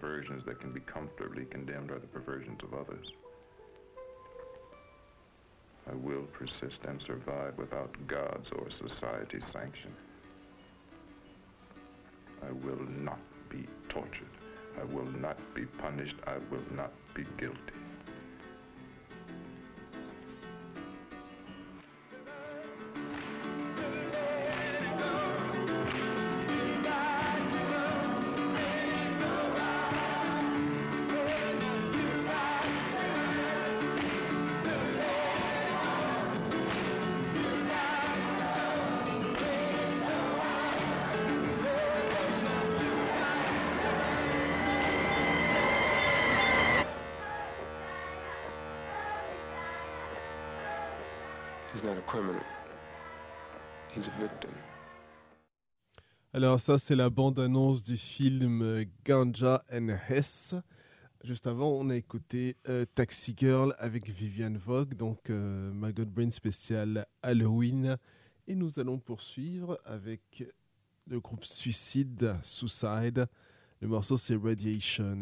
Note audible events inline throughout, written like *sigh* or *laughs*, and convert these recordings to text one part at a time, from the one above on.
perversions that can be comfortably condemned are the perversions of others. I will persist and survive without God's or society's sanction. I will not be tortured. I will not be punished. I will not be guilty. Alors ça, c'est la bande-annonce du film Ganja and Hess. Juste avant, on a écouté euh, Taxi Girl avec Vivian Vogue, donc euh, Maggot Brain spécial Halloween. Et nous allons poursuivre avec le groupe Suicide, Suicide. Le morceau, c'est Radiation.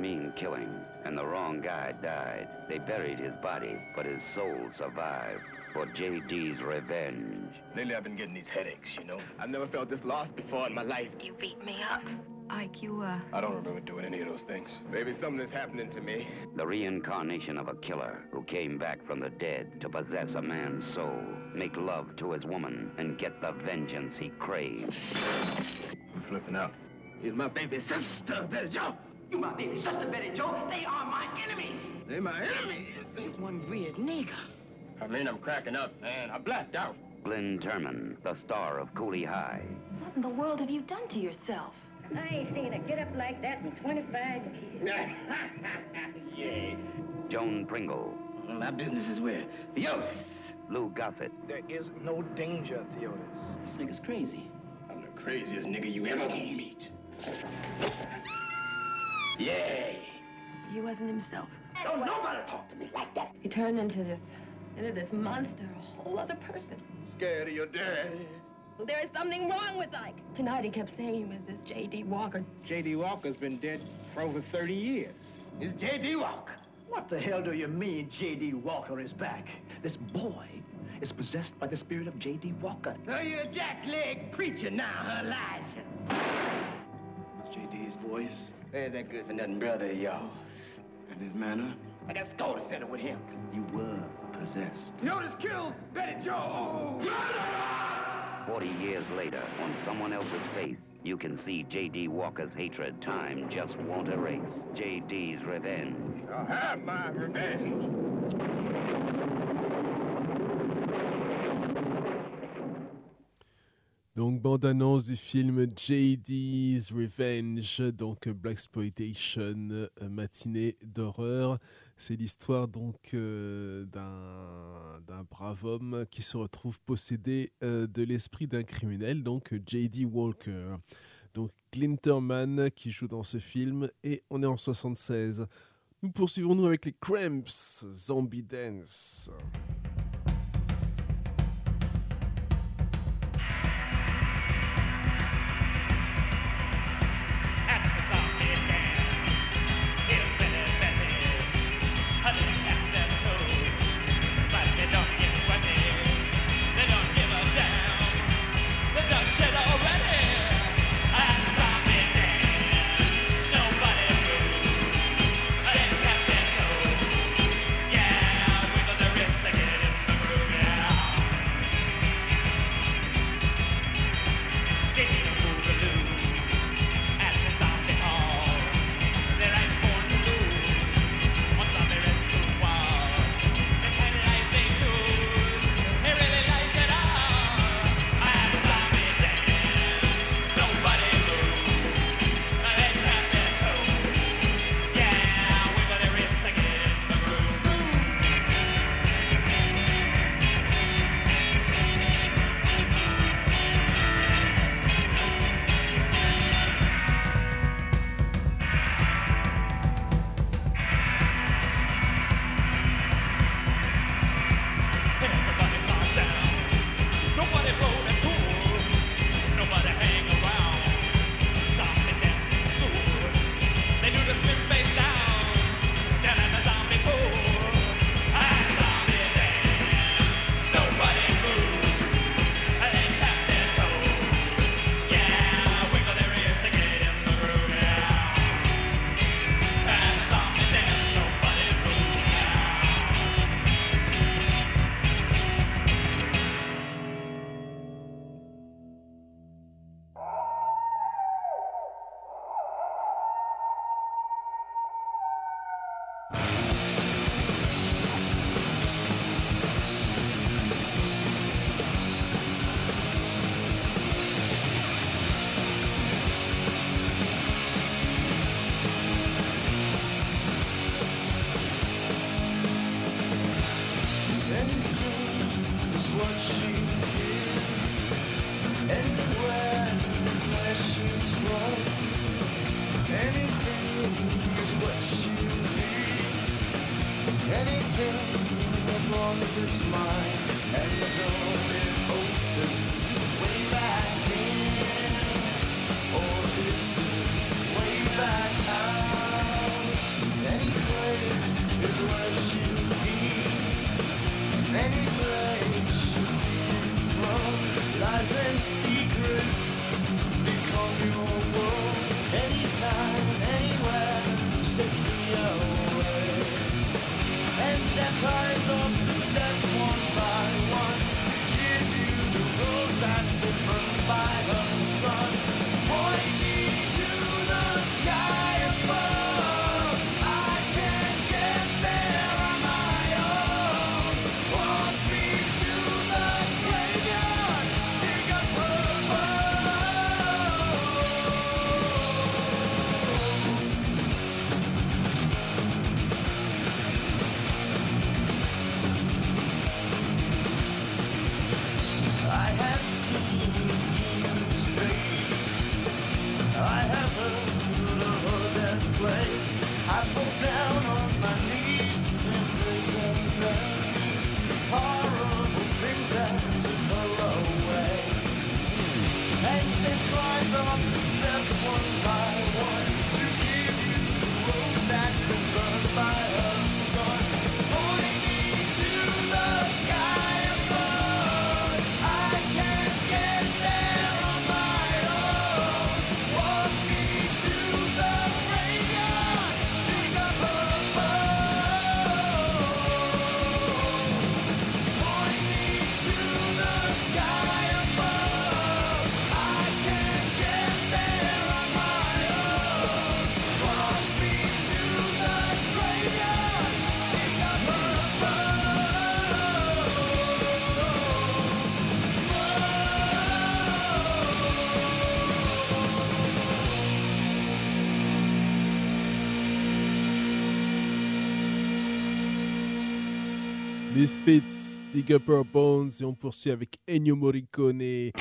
Was a mean killing, and the wrong guy died. They buried his body, but his soul survived for JD's revenge. Lately, I've been getting these headaches, you know? I've never felt this lost before in my life. You beat me up. Ike, you, uh... I don't remember doing any of those things. Maybe something is happening to me. The reincarnation of a killer who came back from the dead to possess a man's soul, make love to his woman, and get the vengeance he craves. I'm flipping out. Is my baby sister, Belgium. You my baby sister, Betty Joe. They are my enemies. They my enemies. This one weird nigger. I mean, I'm cracking up, man. I blacked out. Glynn Turman, the star of Cooley High. What in the world have you done to yourself? I ain't seen a get up like that in 25 years. *laughs* yeah. Joan Pringle, My business is with Theodis. Lou Gossett, There is no danger, Theodis. This nigga's crazy. I'm the craziest nigga you ever gonna meet. Yeah. He wasn't himself. Don't nobody talk to me like that. He turned into this, into this monster, a whole other person. Scared of your daddy. There is something wrong with Ike. Tonight he kept saying he was this J.D. Walker. J.D. Walker's been dead for over 30 years. It's J.D. Walker. What the hell do you mean J.D. Walker is back? This boy is possessed by the spirit of J.D. Walker. So you're a jackleg preacher now, Elijah. What's J.D.'s voice There's that good for nothing brother of yours. and his manner? I got to go to settle with him. You were possessed. Notice killed Betty Joe. 40 years later, on someone else's face, you can see J.D. Walker's hatred time just won't erase. J.D.'s revenge. I'll have my revenge. Donc, bande-annonce du film J.D.'s Revenge, donc Black Exploitation, euh, matinée d'horreur. C'est l'histoire donc euh, d'un brave homme qui se retrouve possédé euh, de l'esprit d'un criminel, donc J.D. Walker. Donc Glinterman qui joue dans ce film et on est en 76. Nous poursuivons nous avec les Cramps, Zombie Dance. Misfits, Dig Up Bones, et on poursuit avec Ennio Morricone.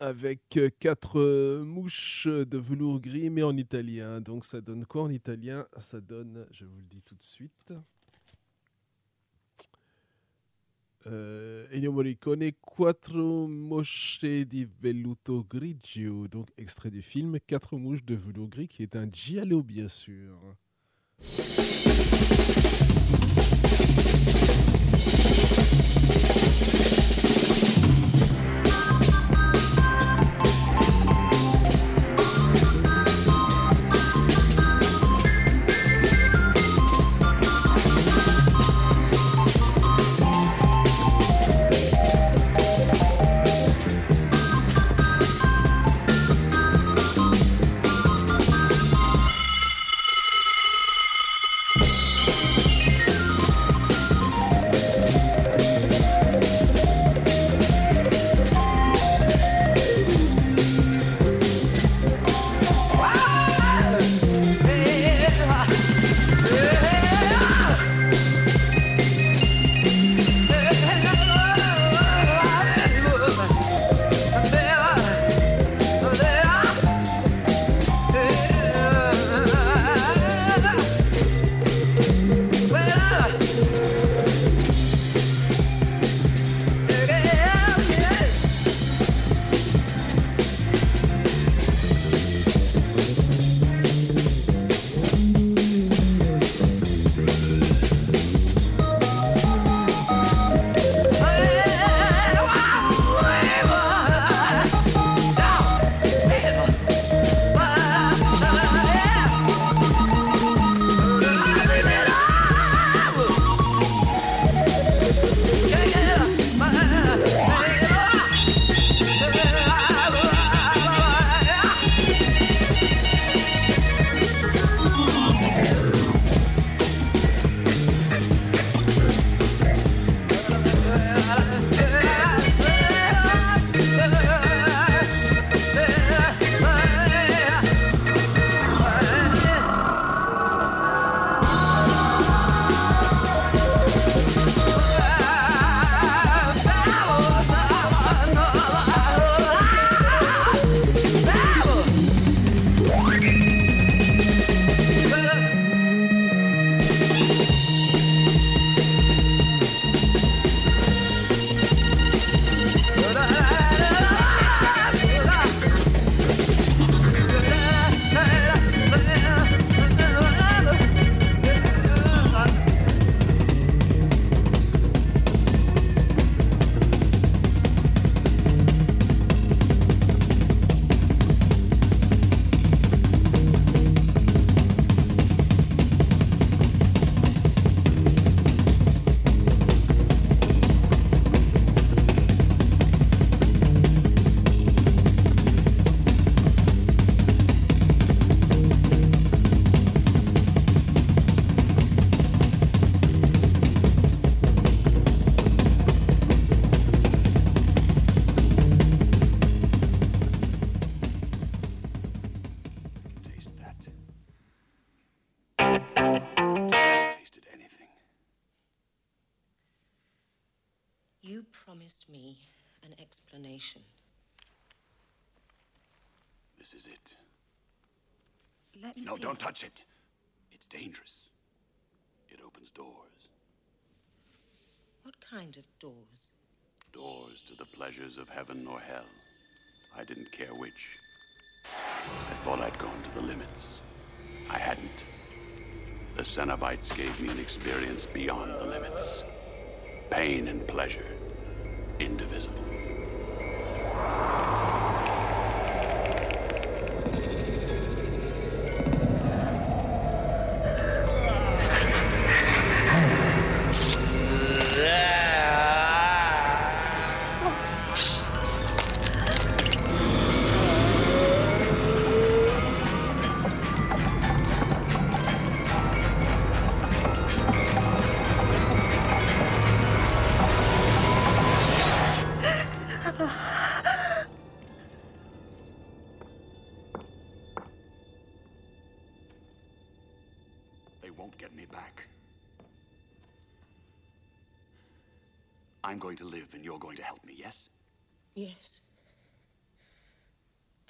Avec euh, quatre euh, mouches de velours gris, mais en italien. Donc ça donne quoi en italien? Ça donne, je vous le dis tout de suite. Euh, Ennio Morricone, Quattro mosche di velluto grigio, donc extrait du film Quatre mouches de velours gris, qui est un giallo bien sûr. Touch it. It's dangerous. It opens doors. What kind of doors? Doors to the pleasures of heaven or hell. I didn't care which. I thought I'd gone to the limits. I hadn't. The Cenobites gave me an experience beyond the limits. Pain and pleasure, indivisible.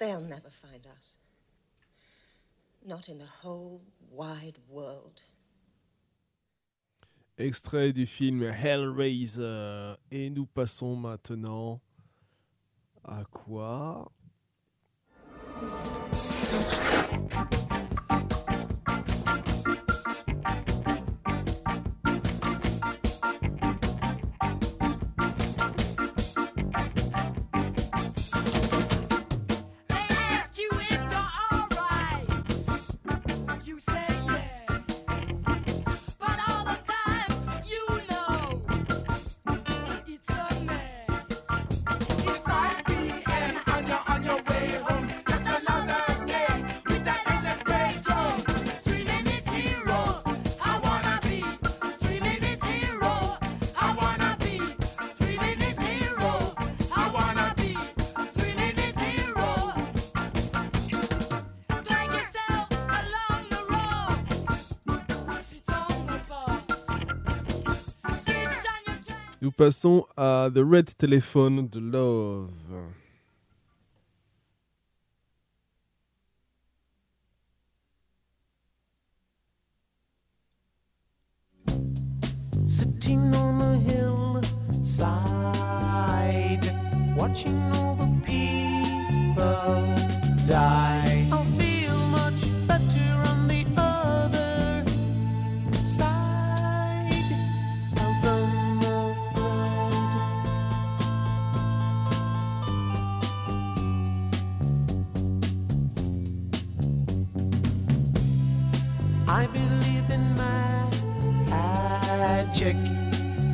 They'll never find us. Not in the whole wide world. Extrait du film Hellraiser. Et nous passons maintenant à quoi? Nous passons à The Red Telephone de Love. Sitting on the hillside, watching all the people die.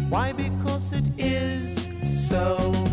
Why? Because it is so.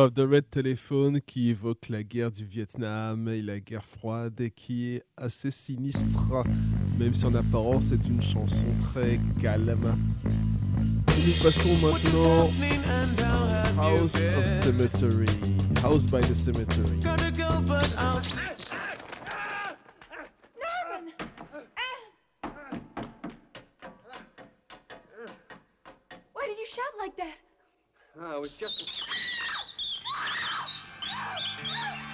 of the Red Telephone qui évoque la guerre du Vietnam et la guerre froide et qui est assez sinistre, même si en apparence c'est une chanson très calme. Nous passons maintenant à House of Cemetery, House by the Cemetery. Why did you shout like that? Ah, Yeah! *laughs*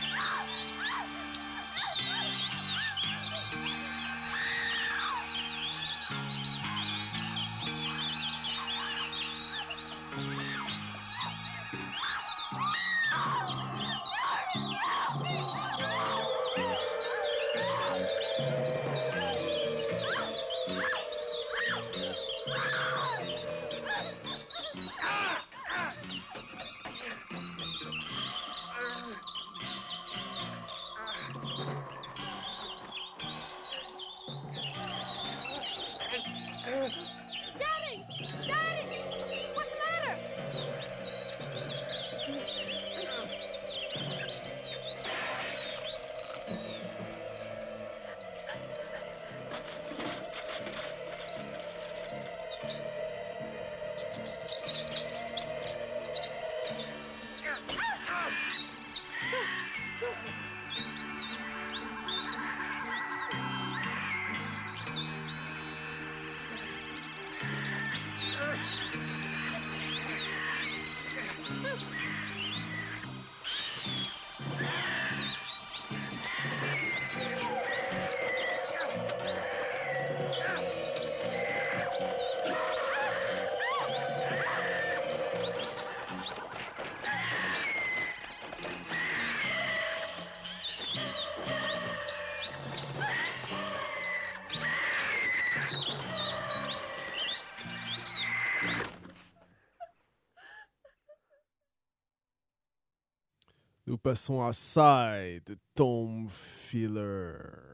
passons à Side Tom Filler.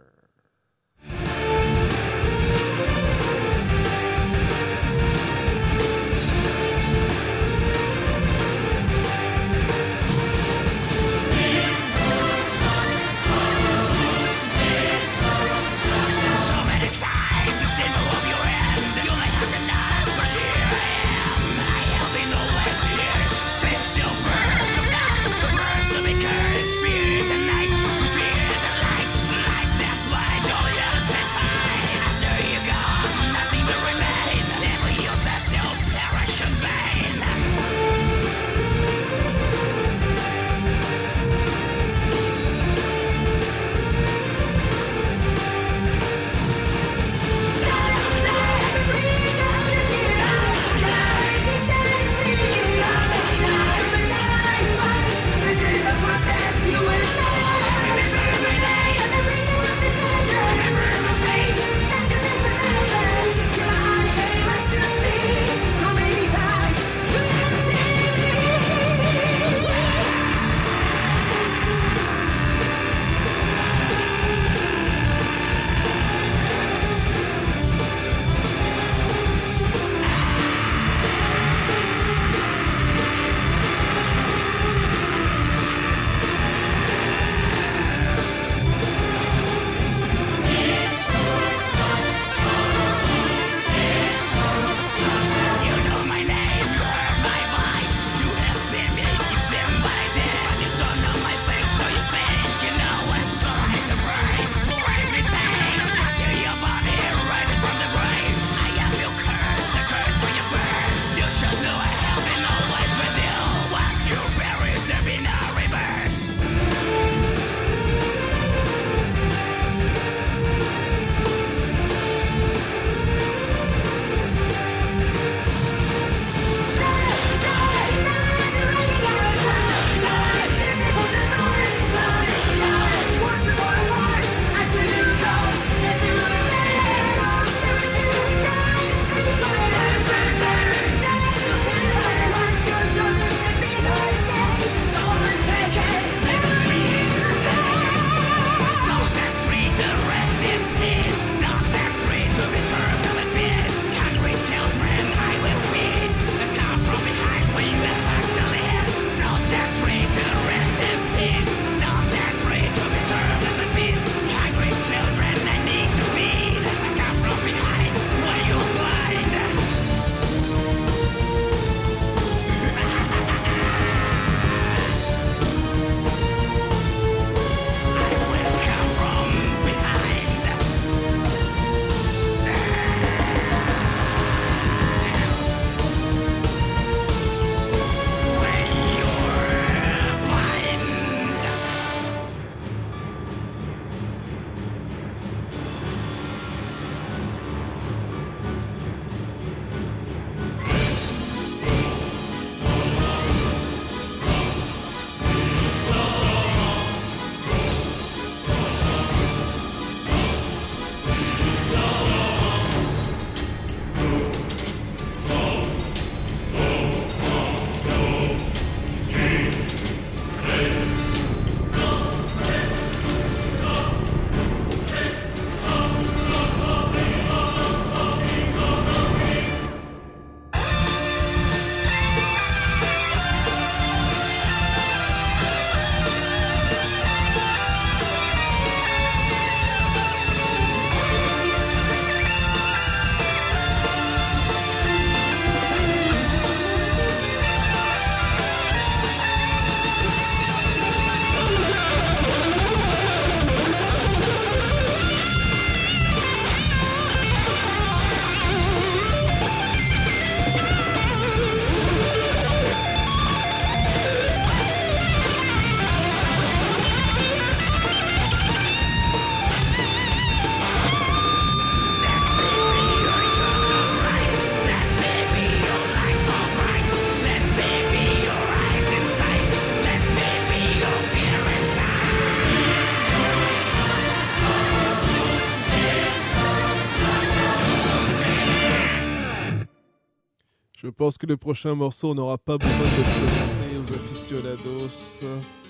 Pense que le prochain morceau n'aura pas besoin de présenter aux aficionados.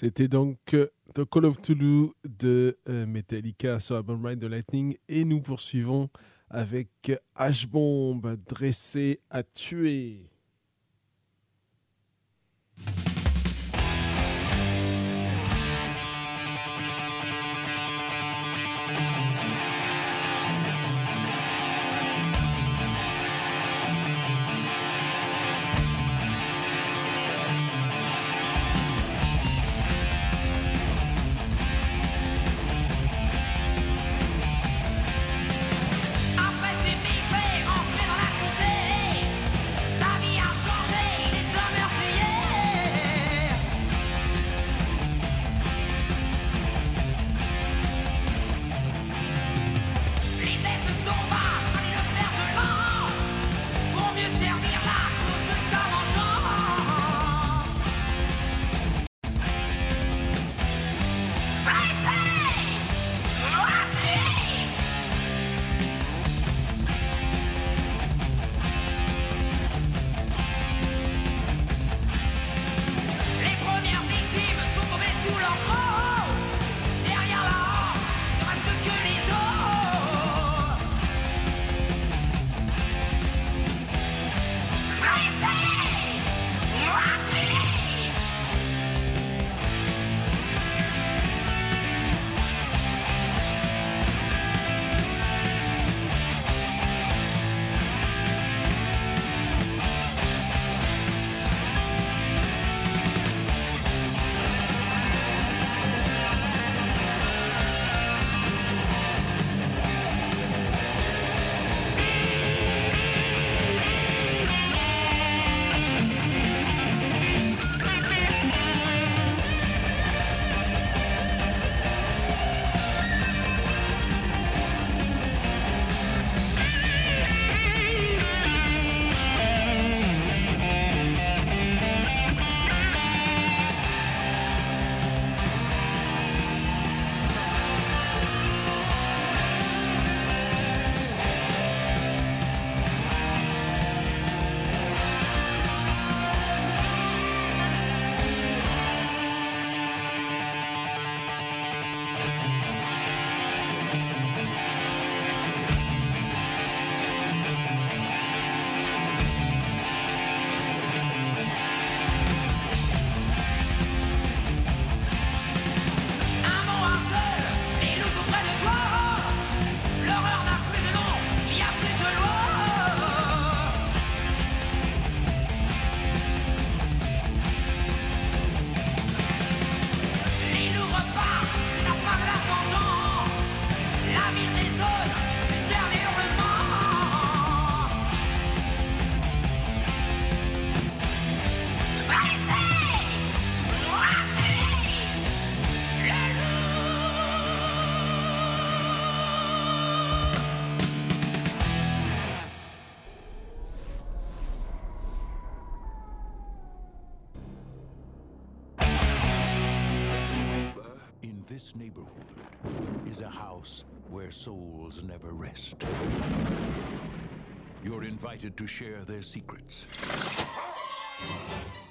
C'était donc euh, The Call of Toulouse de euh, Metallica sur l'album Ride the Lightning. Et nous poursuivons avec H-Bomb, dressé à tuer. Souls never rest. You're invited to share their secrets.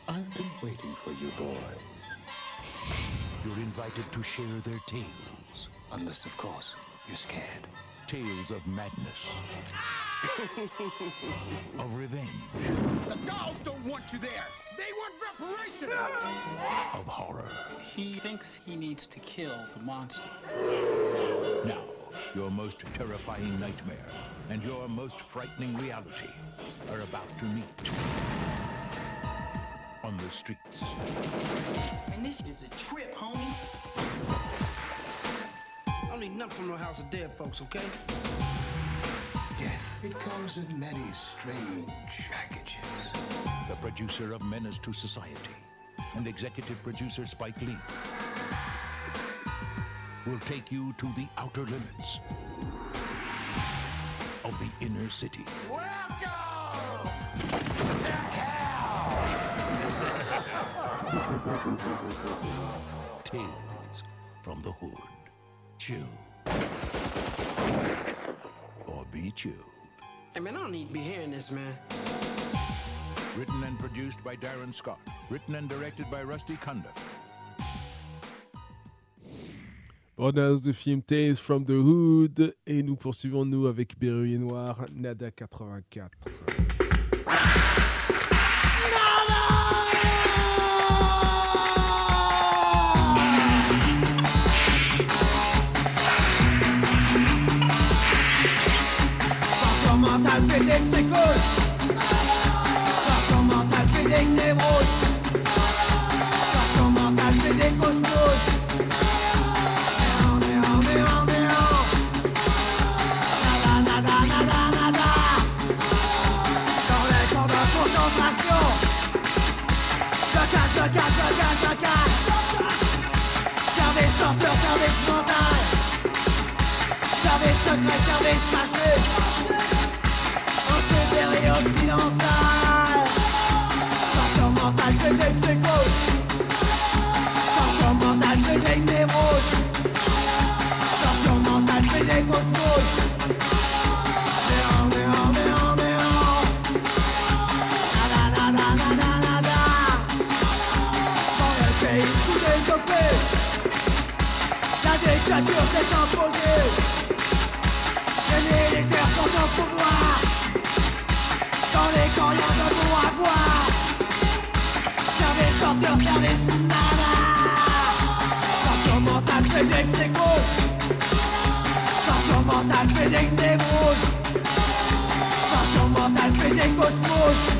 I've been waiting for you boys. You're invited to share their tales. Unless, of course, you're scared. Tales of madness, *laughs* of revenge, The dolls don't want you there. They want reparation. of horror. He thinks he needs to kill the monster. Now, your most terrifying nightmare and your most frightening reality are about to meet. On the streets. And this is a trip, homie. I don't need nothing from no house of dead folks, okay? Death, it comes in many strange packages. The producer of Menace to Society and executive producer Spike Lee will take you to the outer limits of the inner city. Welcome! to hell! Tales from the hood. Chill. Or be chilled. Hey, man, I don't need to be hearing this, man. Written and produced by Darin Scott. Written and directed by Rusty Cundieff. Bande-annonce de film Tales from the Hood. Et nous poursuivons, nous, avec Berruyer Noir, Nada 84. Torture mentale, physique, psychose. Faccio mortal physique des bouges Faccio mortal physique smooth.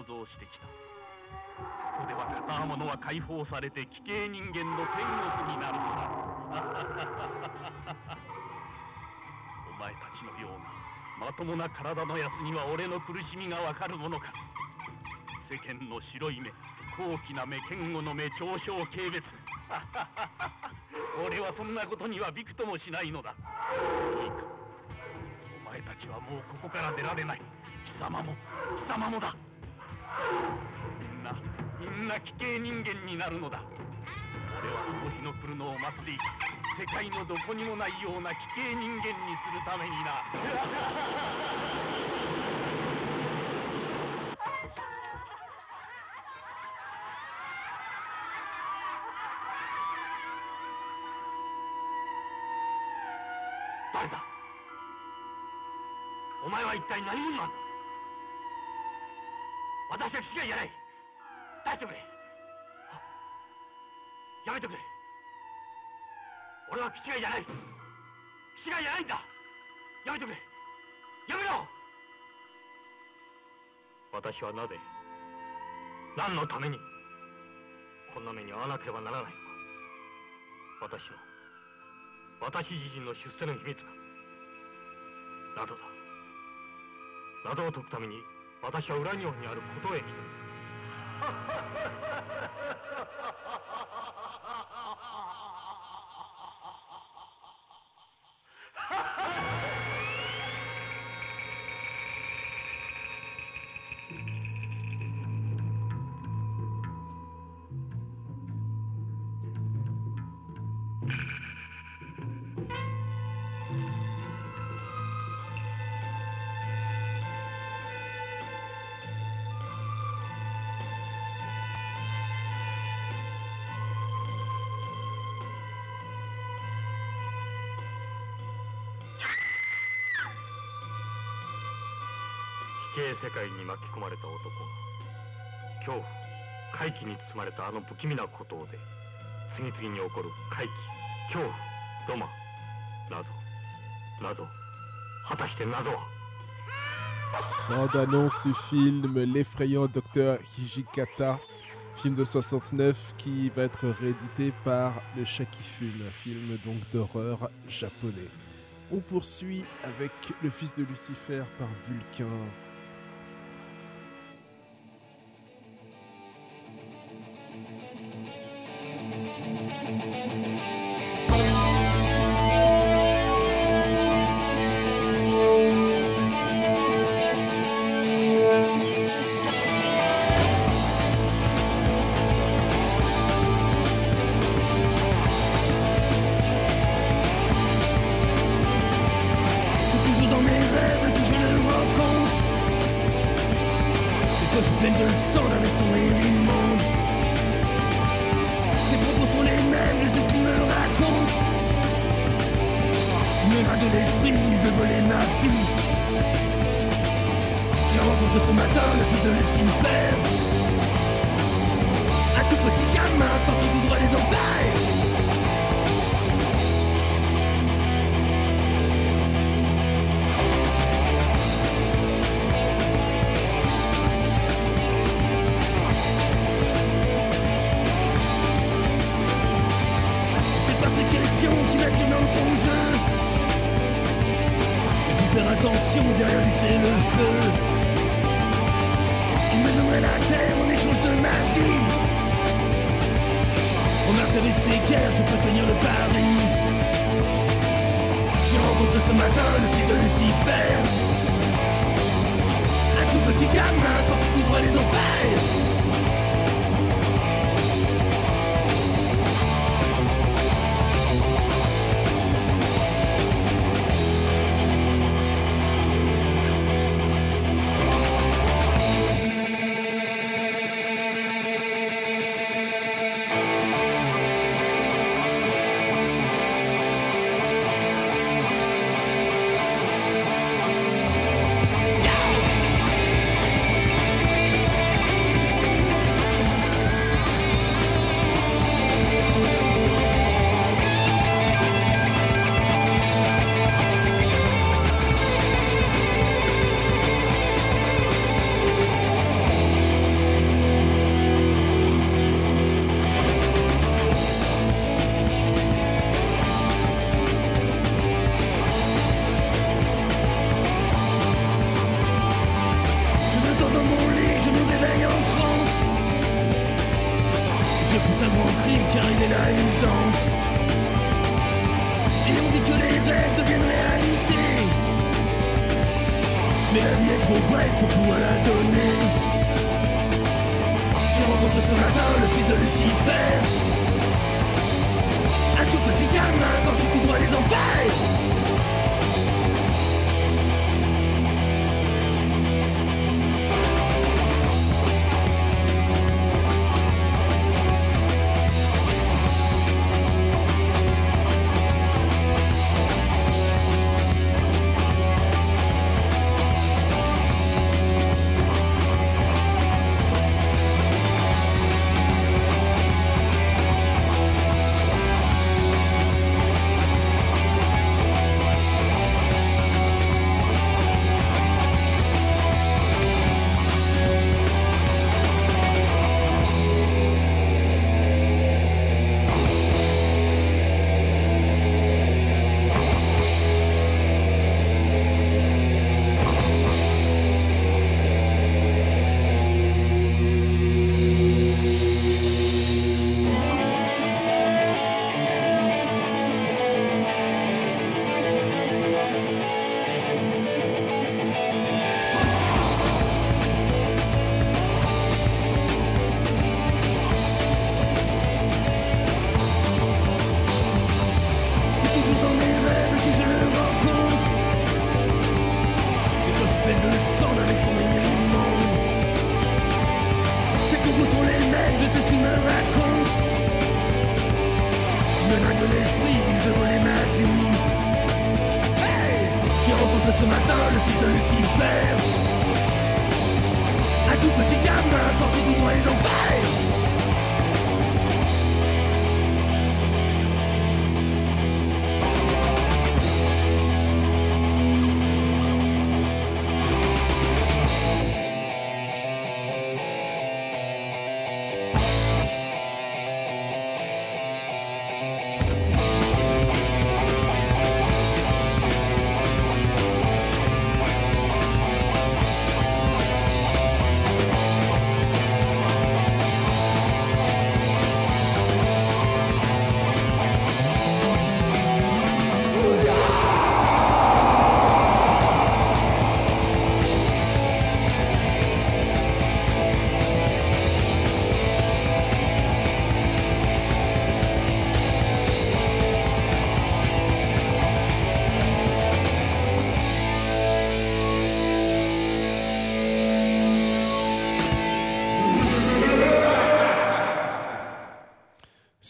想像してきた。ここでは片者は解放されて奇形人間の天国になるのだ。*laughs* お前たちのようなまともな体のやつには俺の苦しみがわかるものか。世間の白い目高貴な目堅固の目長小軽蔑。*laughs* 俺はそんなことにはびくともしないのだ。いいか。お前たちはもうここから出られない。貴様も貴様もだ。みんなみんな奇形人間になるのだ。俺はその日の来るのを待っていた世界のどこにもないような奇形人間にするためにな。誰だ？お前は一体何者なんだ？私は気違いじゃない出してくれ。やめてくれ。俺は気違いじゃない気違いじゃないんだ。やめてくれ。やめろ。私はなぜ何のためにこんな目に遭わなければならないのか。私の私自身の出世の秘密だ。などだ。などを解くために私は裏庭にある琴へ来てる奇形世界に巻き込まれた男が恐怖怪奇に包まれたあの不気味な孤島で次々に起こる怪奇恐怖ロマン謎謎果たして謎は Bande-annonce du film L'effrayant docteur Hijikata, film de 69 qui va être réédité par Le Chat qui fume, un film donc d'horreur japonais. On poursuit avec Le fils de Lucifer par Vulcain. attention, derrière lui c'est le feu. Il me donnerait la terre en échange de ma vie. Remarque avec ses guerres, je peux tenir le pari. J'ai rencontré ce matin le fils de Lucifer. Un tout petit gamin sorti droit des enfers.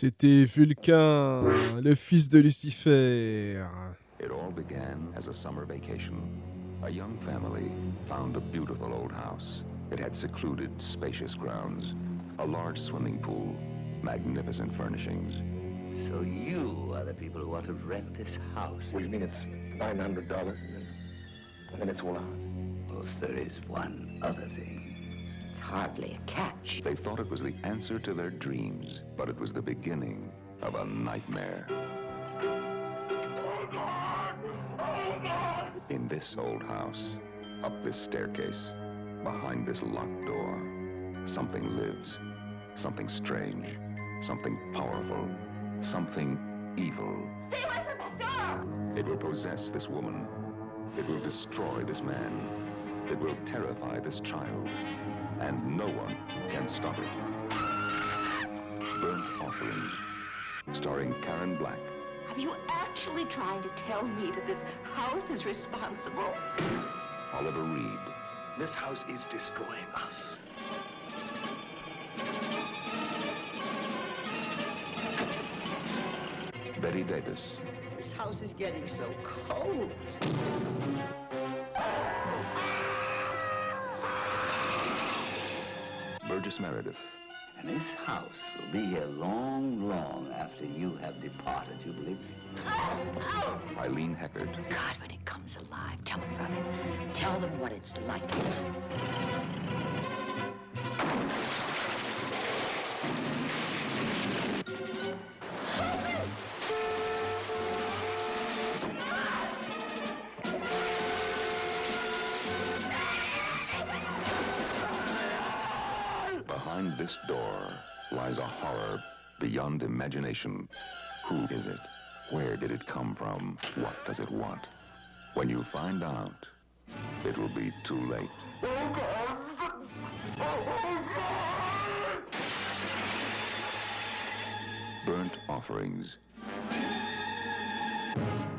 C'était Vulcain, le fils de Lucifer. It all began as a summer vacation. A young family found a beautiful old house. It had secluded, spacious grounds, a large swimming pool, magnificent furnishings. So you are the people who want to rent this house? What do you mean it's $900 and then it's all ours? Well, there is one other thing. It's hardly a catch. They thought it was the answer to their dreams, but it was the beginning of a nightmare. Oh God! Oh God! In this old house, up this staircase, behind this locked door, something lives. Something strange. Something powerful. Something evil. Stay away from that door! It will possess this woman. It will destroy this man. It will terrify this child. And no one can stop it. Burnt Offerings, starring Karen Black, Are you actually trying to tell me that this house is responsible? Oliver Reed, This house is destroying us. Bette Davis, This house is getting so cold. Burgess Meredith, And this house will be here long, long after you have departed, you believe me? Oh, oh! Eileen Heckart, God, when it comes alive, tell them from it. Tell them what it's like. This door lies a horror beyond imagination. Who is it? Where did it come from? What does it want? When you find out, it will be too late. Burnt Offerings. Too late to save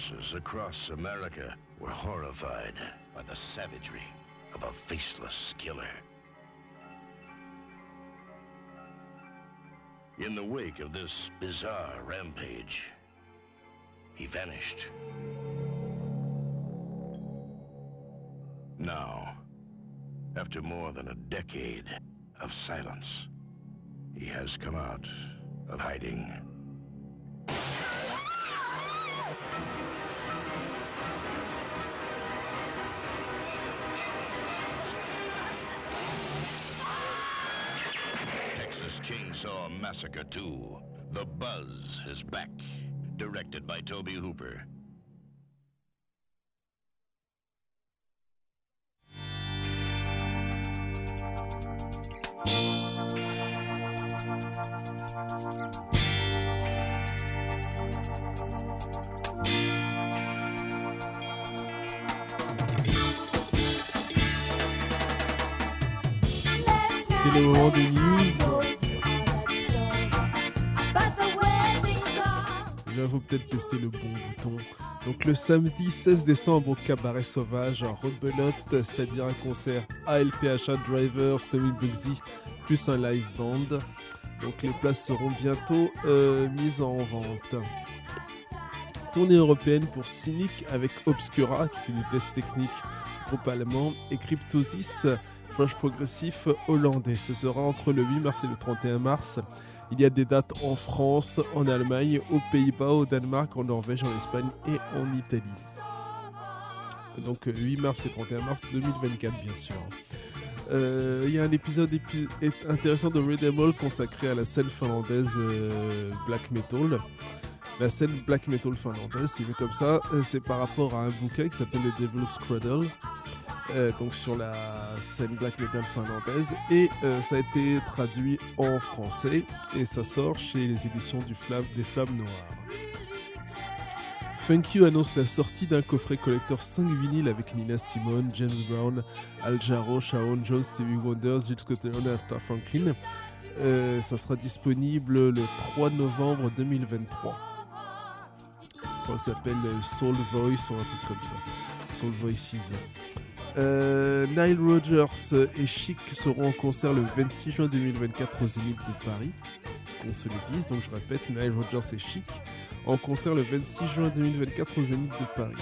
audiences across America were horrified by the savagery of a faceless killer. In the wake of this bizarre rampage, he vanished. Now, after more than a decade of silence, he has come out of hiding. Chainsaw Massacre 2. The Buzz is back. Directed by Tobe Hooper. C'est le moment des news. Déjà, peut-être baisser le bon bouton. Donc le samedi 16 décembre au Cabaret Sauvage, un rebelote, c'est-à-dire un concert ALPHA Drivers, Tommy Bugsy, plus un live band. Donc les places seront bientôt euh, mises en vente. Tournée européenne pour Cynic avec Obscura qui fait du test technique, groupe allemand, et Cryptosis, thrash progressif hollandais. Ce sera entre le 8 mars et le 31 mars. Il y a des dates en France, en Allemagne, aux Pays-Bas, au Danemark, en Norvège, en Espagne et en Italie. Donc euh, 8 mars et 31 mars 2024 bien sûr. Euh, Il y a un épisode intéressant de Redemol consacré à la scène finlandaise euh, black metal. La scène black metal finlandaise, c'est vu comme ça, euh, c'est par rapport à un bouquin qui s'appelle The Devil's Cradle, euh, donc sur la scène black metal finlandaise, et euh, ça a été traduit en français, et ça sort chez les éditions du Flamme, des Flammes Noires. Funk You annonce la sortie d'un coffret collector 5 vinyles avec Nina Simone, James Brown, Al Jarreau, Sharon Jones, Stevie Wonder, Jill Heron et Arthur Franklin. Euh, ça sera disponible le 3 novembre 2023. Je crois que ça s'appelle Soul Voice ou un truc comme ça. Soul Voices. Euh, Nile Rodgers et Chic seront en concert le 26 juin 2024 au Zénith de Paris. Qu'on se le dise, donc je répète, Nile Rodgers et Chic en concert le 26 juin 2024 au Zénith de Paris.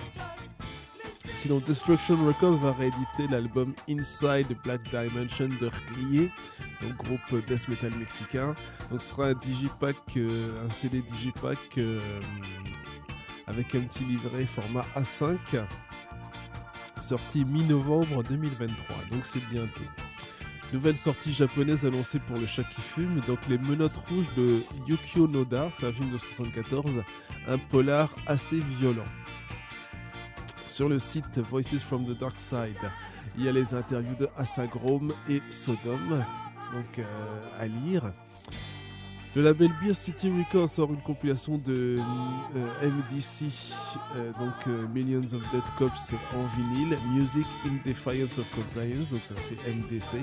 Sinon, Destruction Records va rééditer l'album Inside Black Dimension de Reglier, donc groupe death metal mexicain. Donc ce sera un digipack, euh, un CD digipack euh, avec un petit livret format A5, sorti mi-novembre 2023, donc c'est bientôt. Nouvelle sortie japonaise annoncée pour le chat qui fume, donc les menottes rouges de Yukio Noda, c'est un film de 74, un polar assez violent. Sur le site Voices from the Dark Side, il y a les interviews de Asagrom et Sodom, donc euh, à lire. Le label Beer City Records sort une compilation de euh, MDC, euh, donc euh, Millions of Dead Cops en vinyle, Music in Defiance of Compliance, donc ça fait MDC.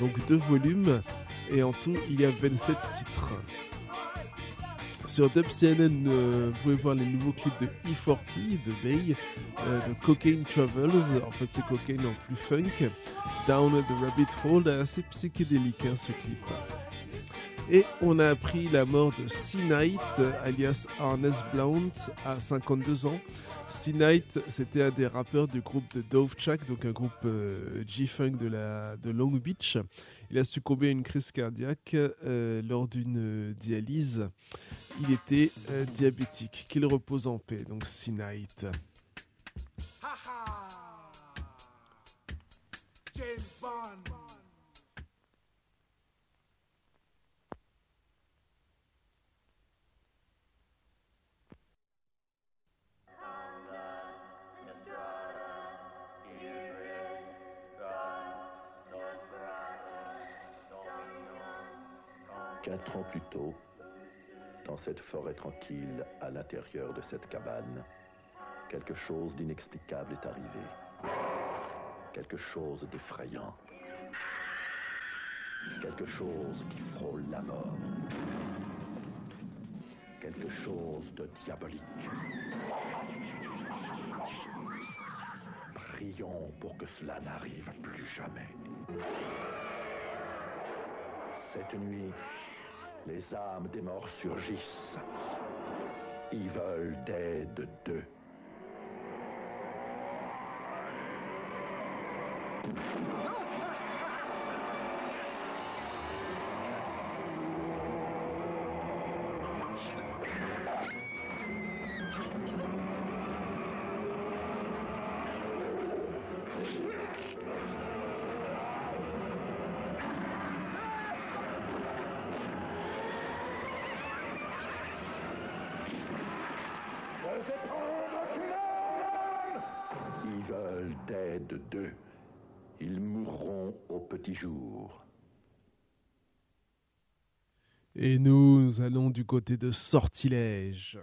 Donc deux volumes, et en tout il y a 27 titres. Sur DubCNN, vous pouvez voir les nouveaux clips de E40, de Bay, de Cocaine Travels, en fait c'est Cocaine en plus funk, Down the Rabbit Hole, assez psychédélique hein, ce clip. Et on a appris la mort de C-Night, alias Arnes Blount, à 52 ans. C-Night, c'était un des rappeurs du groupe de Dove Chuck, donc un groupe euh, G-Funk de, de Long Beach. Il a succombé à une crise cardiaque euh, lors d'une euh, dialyse. Il était diabétique. Qu'il repose en paix, donc C-Night. James Bond. Quatre ans plus tôt, dans cette forêt tranquille, à l'intérieur de cette cabane, quelque chose d'inexplicable est arrivé. Quelque chose d'effrayant. Quelque chose qui frôle la mort. quelque chose de diabolique. Prions pour que cela n'arrive plus jamais. Cette nuit, les âmes des morts surgissent. Ils veulent d'aide d'eux. Et nous, nous allons du côté de Sortilège.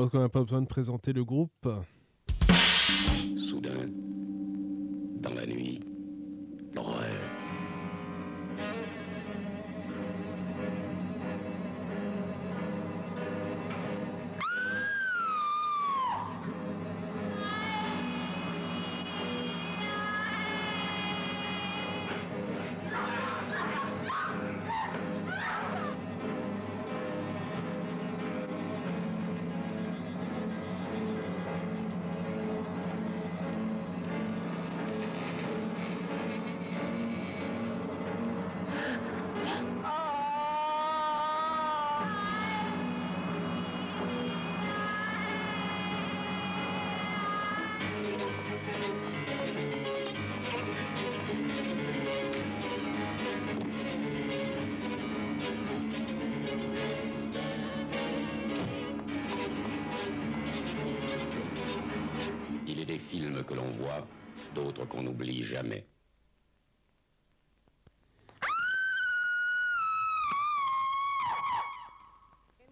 Pense qu'on n'a pas besoin de présenter le groupe. Que l'on voit, d'autres qu'on n'oublie jamais.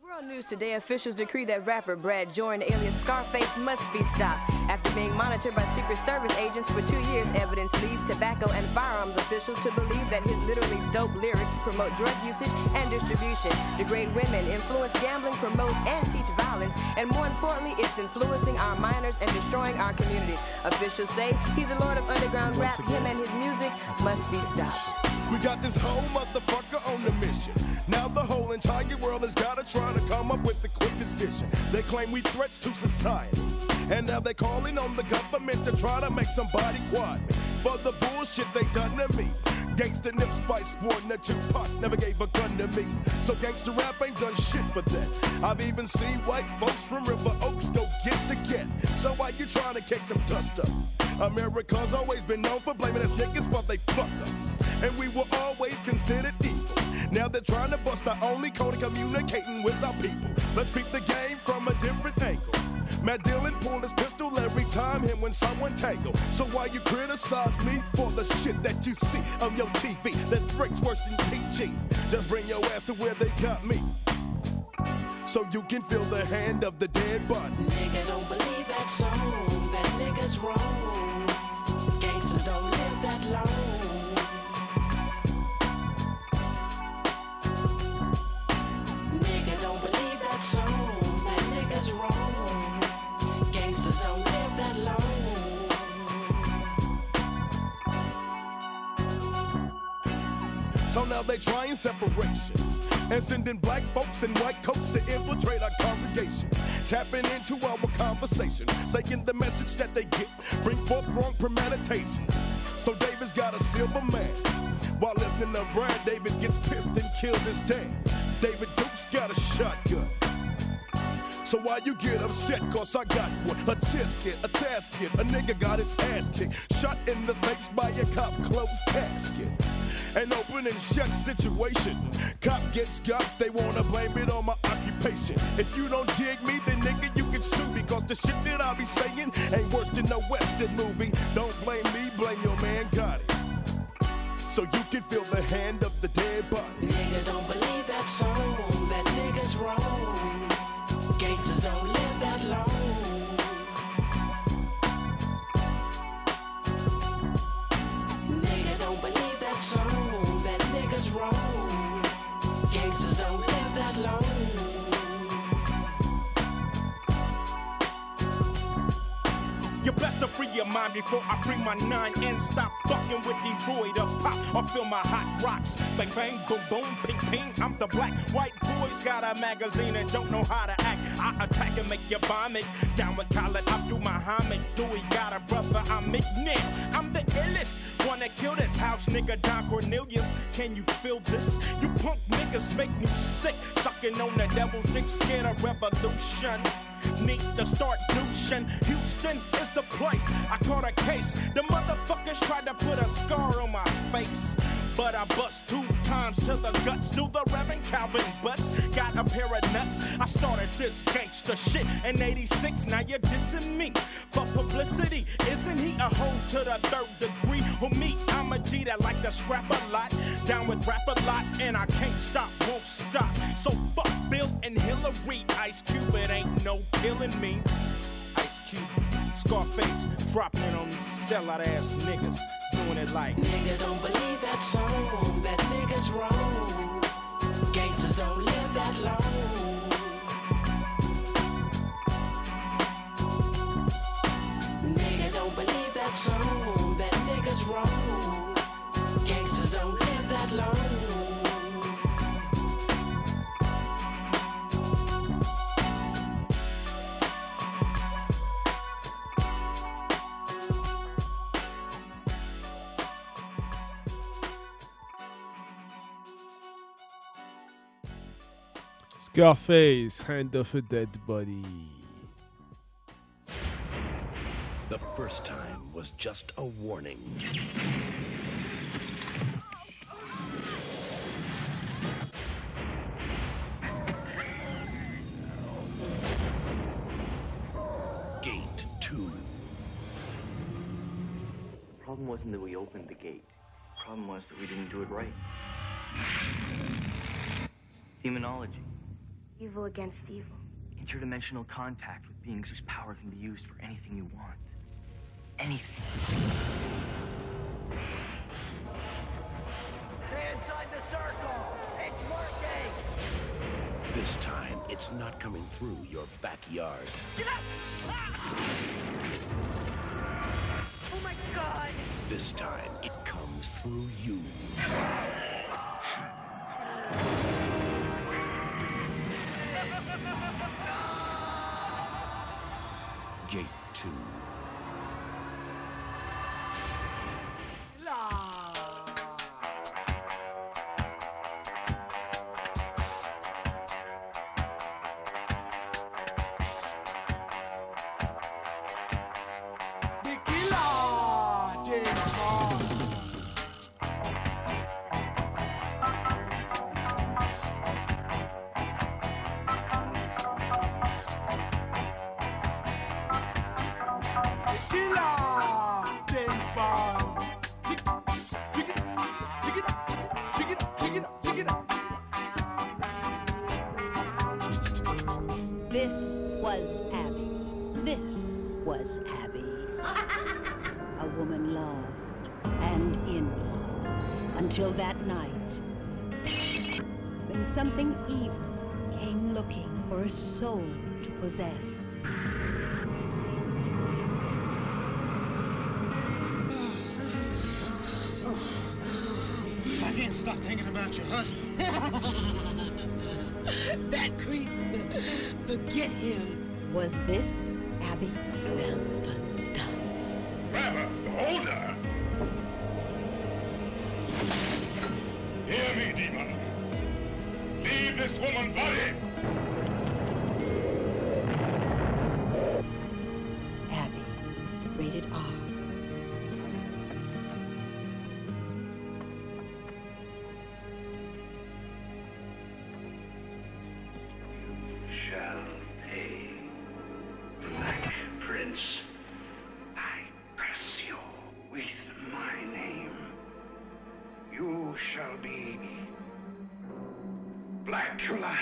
World News today, officials decree that rapper Brad Jordan, alias Scarface, must be stopped. Being monitored by Secret Service agents for two years, evidence leads tobacco and firearms officials to believe that his literally dope lyrics promote drug usage and distribution, degrade women, influence gambling, promote and teach violence, and more importantly, it's influencing our minors and destroying our communities. Officials say he's a lord of underground rap. Him and his music must be stopped. We got this whole motherfucker on the mission. Now the whole entire world has gotta try to come up with a quick decision. They claim we threats to society. And now they're calling on the government to try to make somebody quiet me for the bullshit they done to me. Gangsta by sporting a Tupac never gave a gun to me. So gangsta rap ain't done shit for that. I've even seen white folks from River Oaks go get the get. So why you trying to kick some dust up? America's always been known for blaming us niggas for they fuck us. And we were always considered evil. Now they're trying to bust our only code of communicating with our people. Let's beat the game from a different angle. Matt Dillon pulled his pistol every time him when someone tangle. So why you criticize me for the shit that you see on your TV that breaks worse than PG? Just bring your ass to where they got me. So you can feel the hand of the dead body. Nigga, don't believe that song. That nigga's wrong. Gangsters don't live that long. Nigga, don't believe that song. Now they trying separation and sending black folks in white coats to infiltrate our congregation, tapping into our conversation, saying the message that they get, bring forth wrong premeditation. So David's got a silver man, while listening to Brian, David gets pissed and killed his dad. David Duke's got a shotgun. So why you get upset? Cause I got one. A tisket, a tasket. A nigga got his ass kicked. Shot in the face by a cop closed casket. An open and shut situation. Cop gets got, they wanna blame it on my occupation. If you don't dig me, then nigga, you can sue me. Cause the shit that I be saying ain't worse than a Western movie. Don't blame me, blame your man got it. So you can feel the hand of the dead body. Nigga, don't believe that song. Your mind before I free my nine and stop fucking with the void of pop or feel my hot rocks. Bang bang, boom boom, ping ping. I'm the black white boys got a magazine and don't know how to act. I attack and make you vomit. Down with Khalid Abdul Muhammad. Dewey got a brother, I'm McNick. I'm the illest. Wanna kill this house nigga Don Cornelius? Can you feel this? You punk niggas make me sick. Sucking on the devil's dick, scared of revolution. Need to start douching. Houston is the place. I caught a case. The motherfuckers tried to put a scar on my face. But I bust two times to the guts. Do the Reverend Calvin butts. Got a pair of nuts. I started this gangster shit in 86. Now you're dissing me for publicity. Isn't he a hoe to the third degree? Who me? I'm a G that like to scrap a lot. Down with rap a lot. And I can't stop, won't stop. So fuck Bill and Hillary. Ice Cube, it ain't no killing me. Ice Cube, Scarface, dropping on sellout ass niggas. Doing it like Nigga, don't believe that song. That nigga's wrong. Gangsters don't live that long. Nigga, don't believe that song. That nigga's wrong. Gangsters don't live that long. Scarface, Hand of a Dead Body. The first time was just a warning. Gate 2. problem wasn't that we opened the gate. The problem was that we didn't do it right. Demonology. Evil against evil. Interdimensional contact with beings whose power can be used for anything you want. Anything. Stay inside the circle. It's working. This time, it's not coming through your backyard. Get up! Ah! Oh my god! This time, it comes through you. *laughs* Gate 2. Something evil came looking for a soul to possess. I can't stop thinking about your husband. *laughs* that creep, forget him. Was this Abby Velvenstein? Rather, hold her! Hear me, demon. This woman body! Blacula.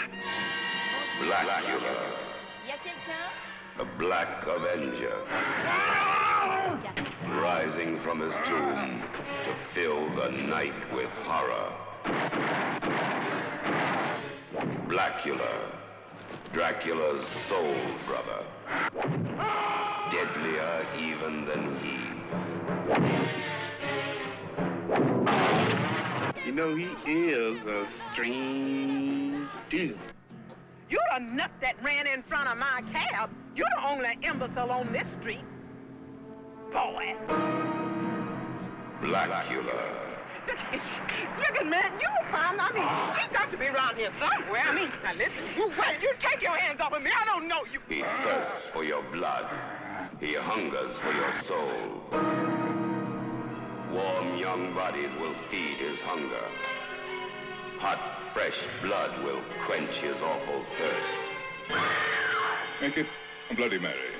Blacula, Y a quelqu'un the Black Avenger, rising from his tomb to fill the night with horror. Blacula, Dracula's soul brother, deadlier even than he. Know, he is a strange dude. You're the nut that ran in front of my cab. You're the only imbecile on this street. Boy. Blacula, *laughs* Look at man, you found. I mean, he's got to be around here somewhere. I mean, now listen, you wait, you take your hands off of me. I don't know you. he thirsts for your blood. He hungers for your soul. Warm young bodies will feed his hunger. Hot, fresh blood will quench his awful thirst. Make it a Bloody Mary.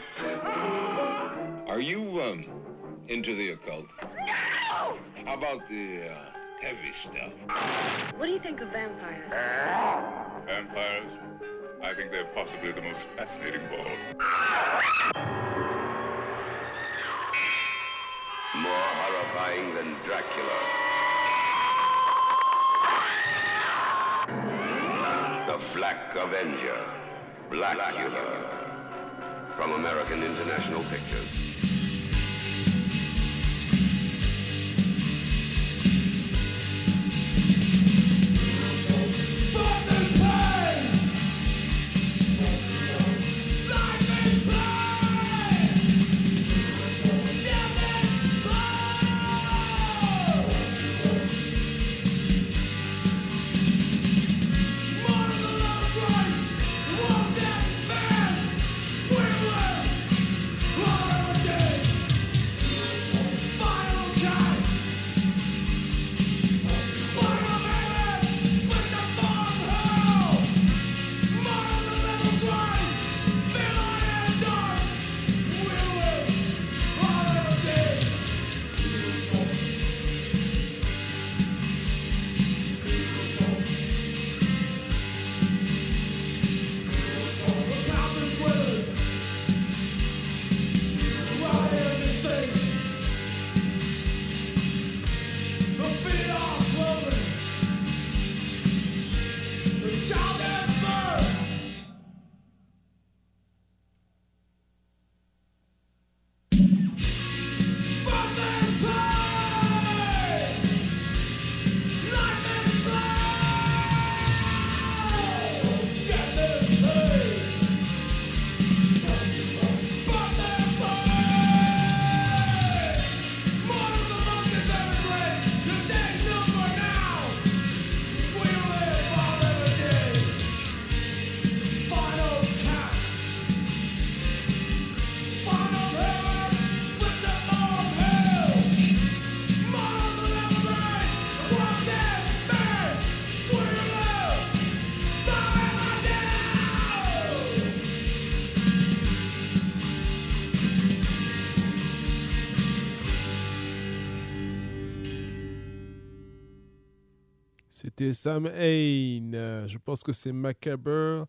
Are you, um, into the occult? No! How about the, uh, heavy stuff? What do you think of vampires? Vampires? I think they're possibly the most fascinating of all. More horrifying than Dracula. The Black Avenger. Blacula. From American International Pictures. Sam Hain. Euh, Je pense que c'est Macabre.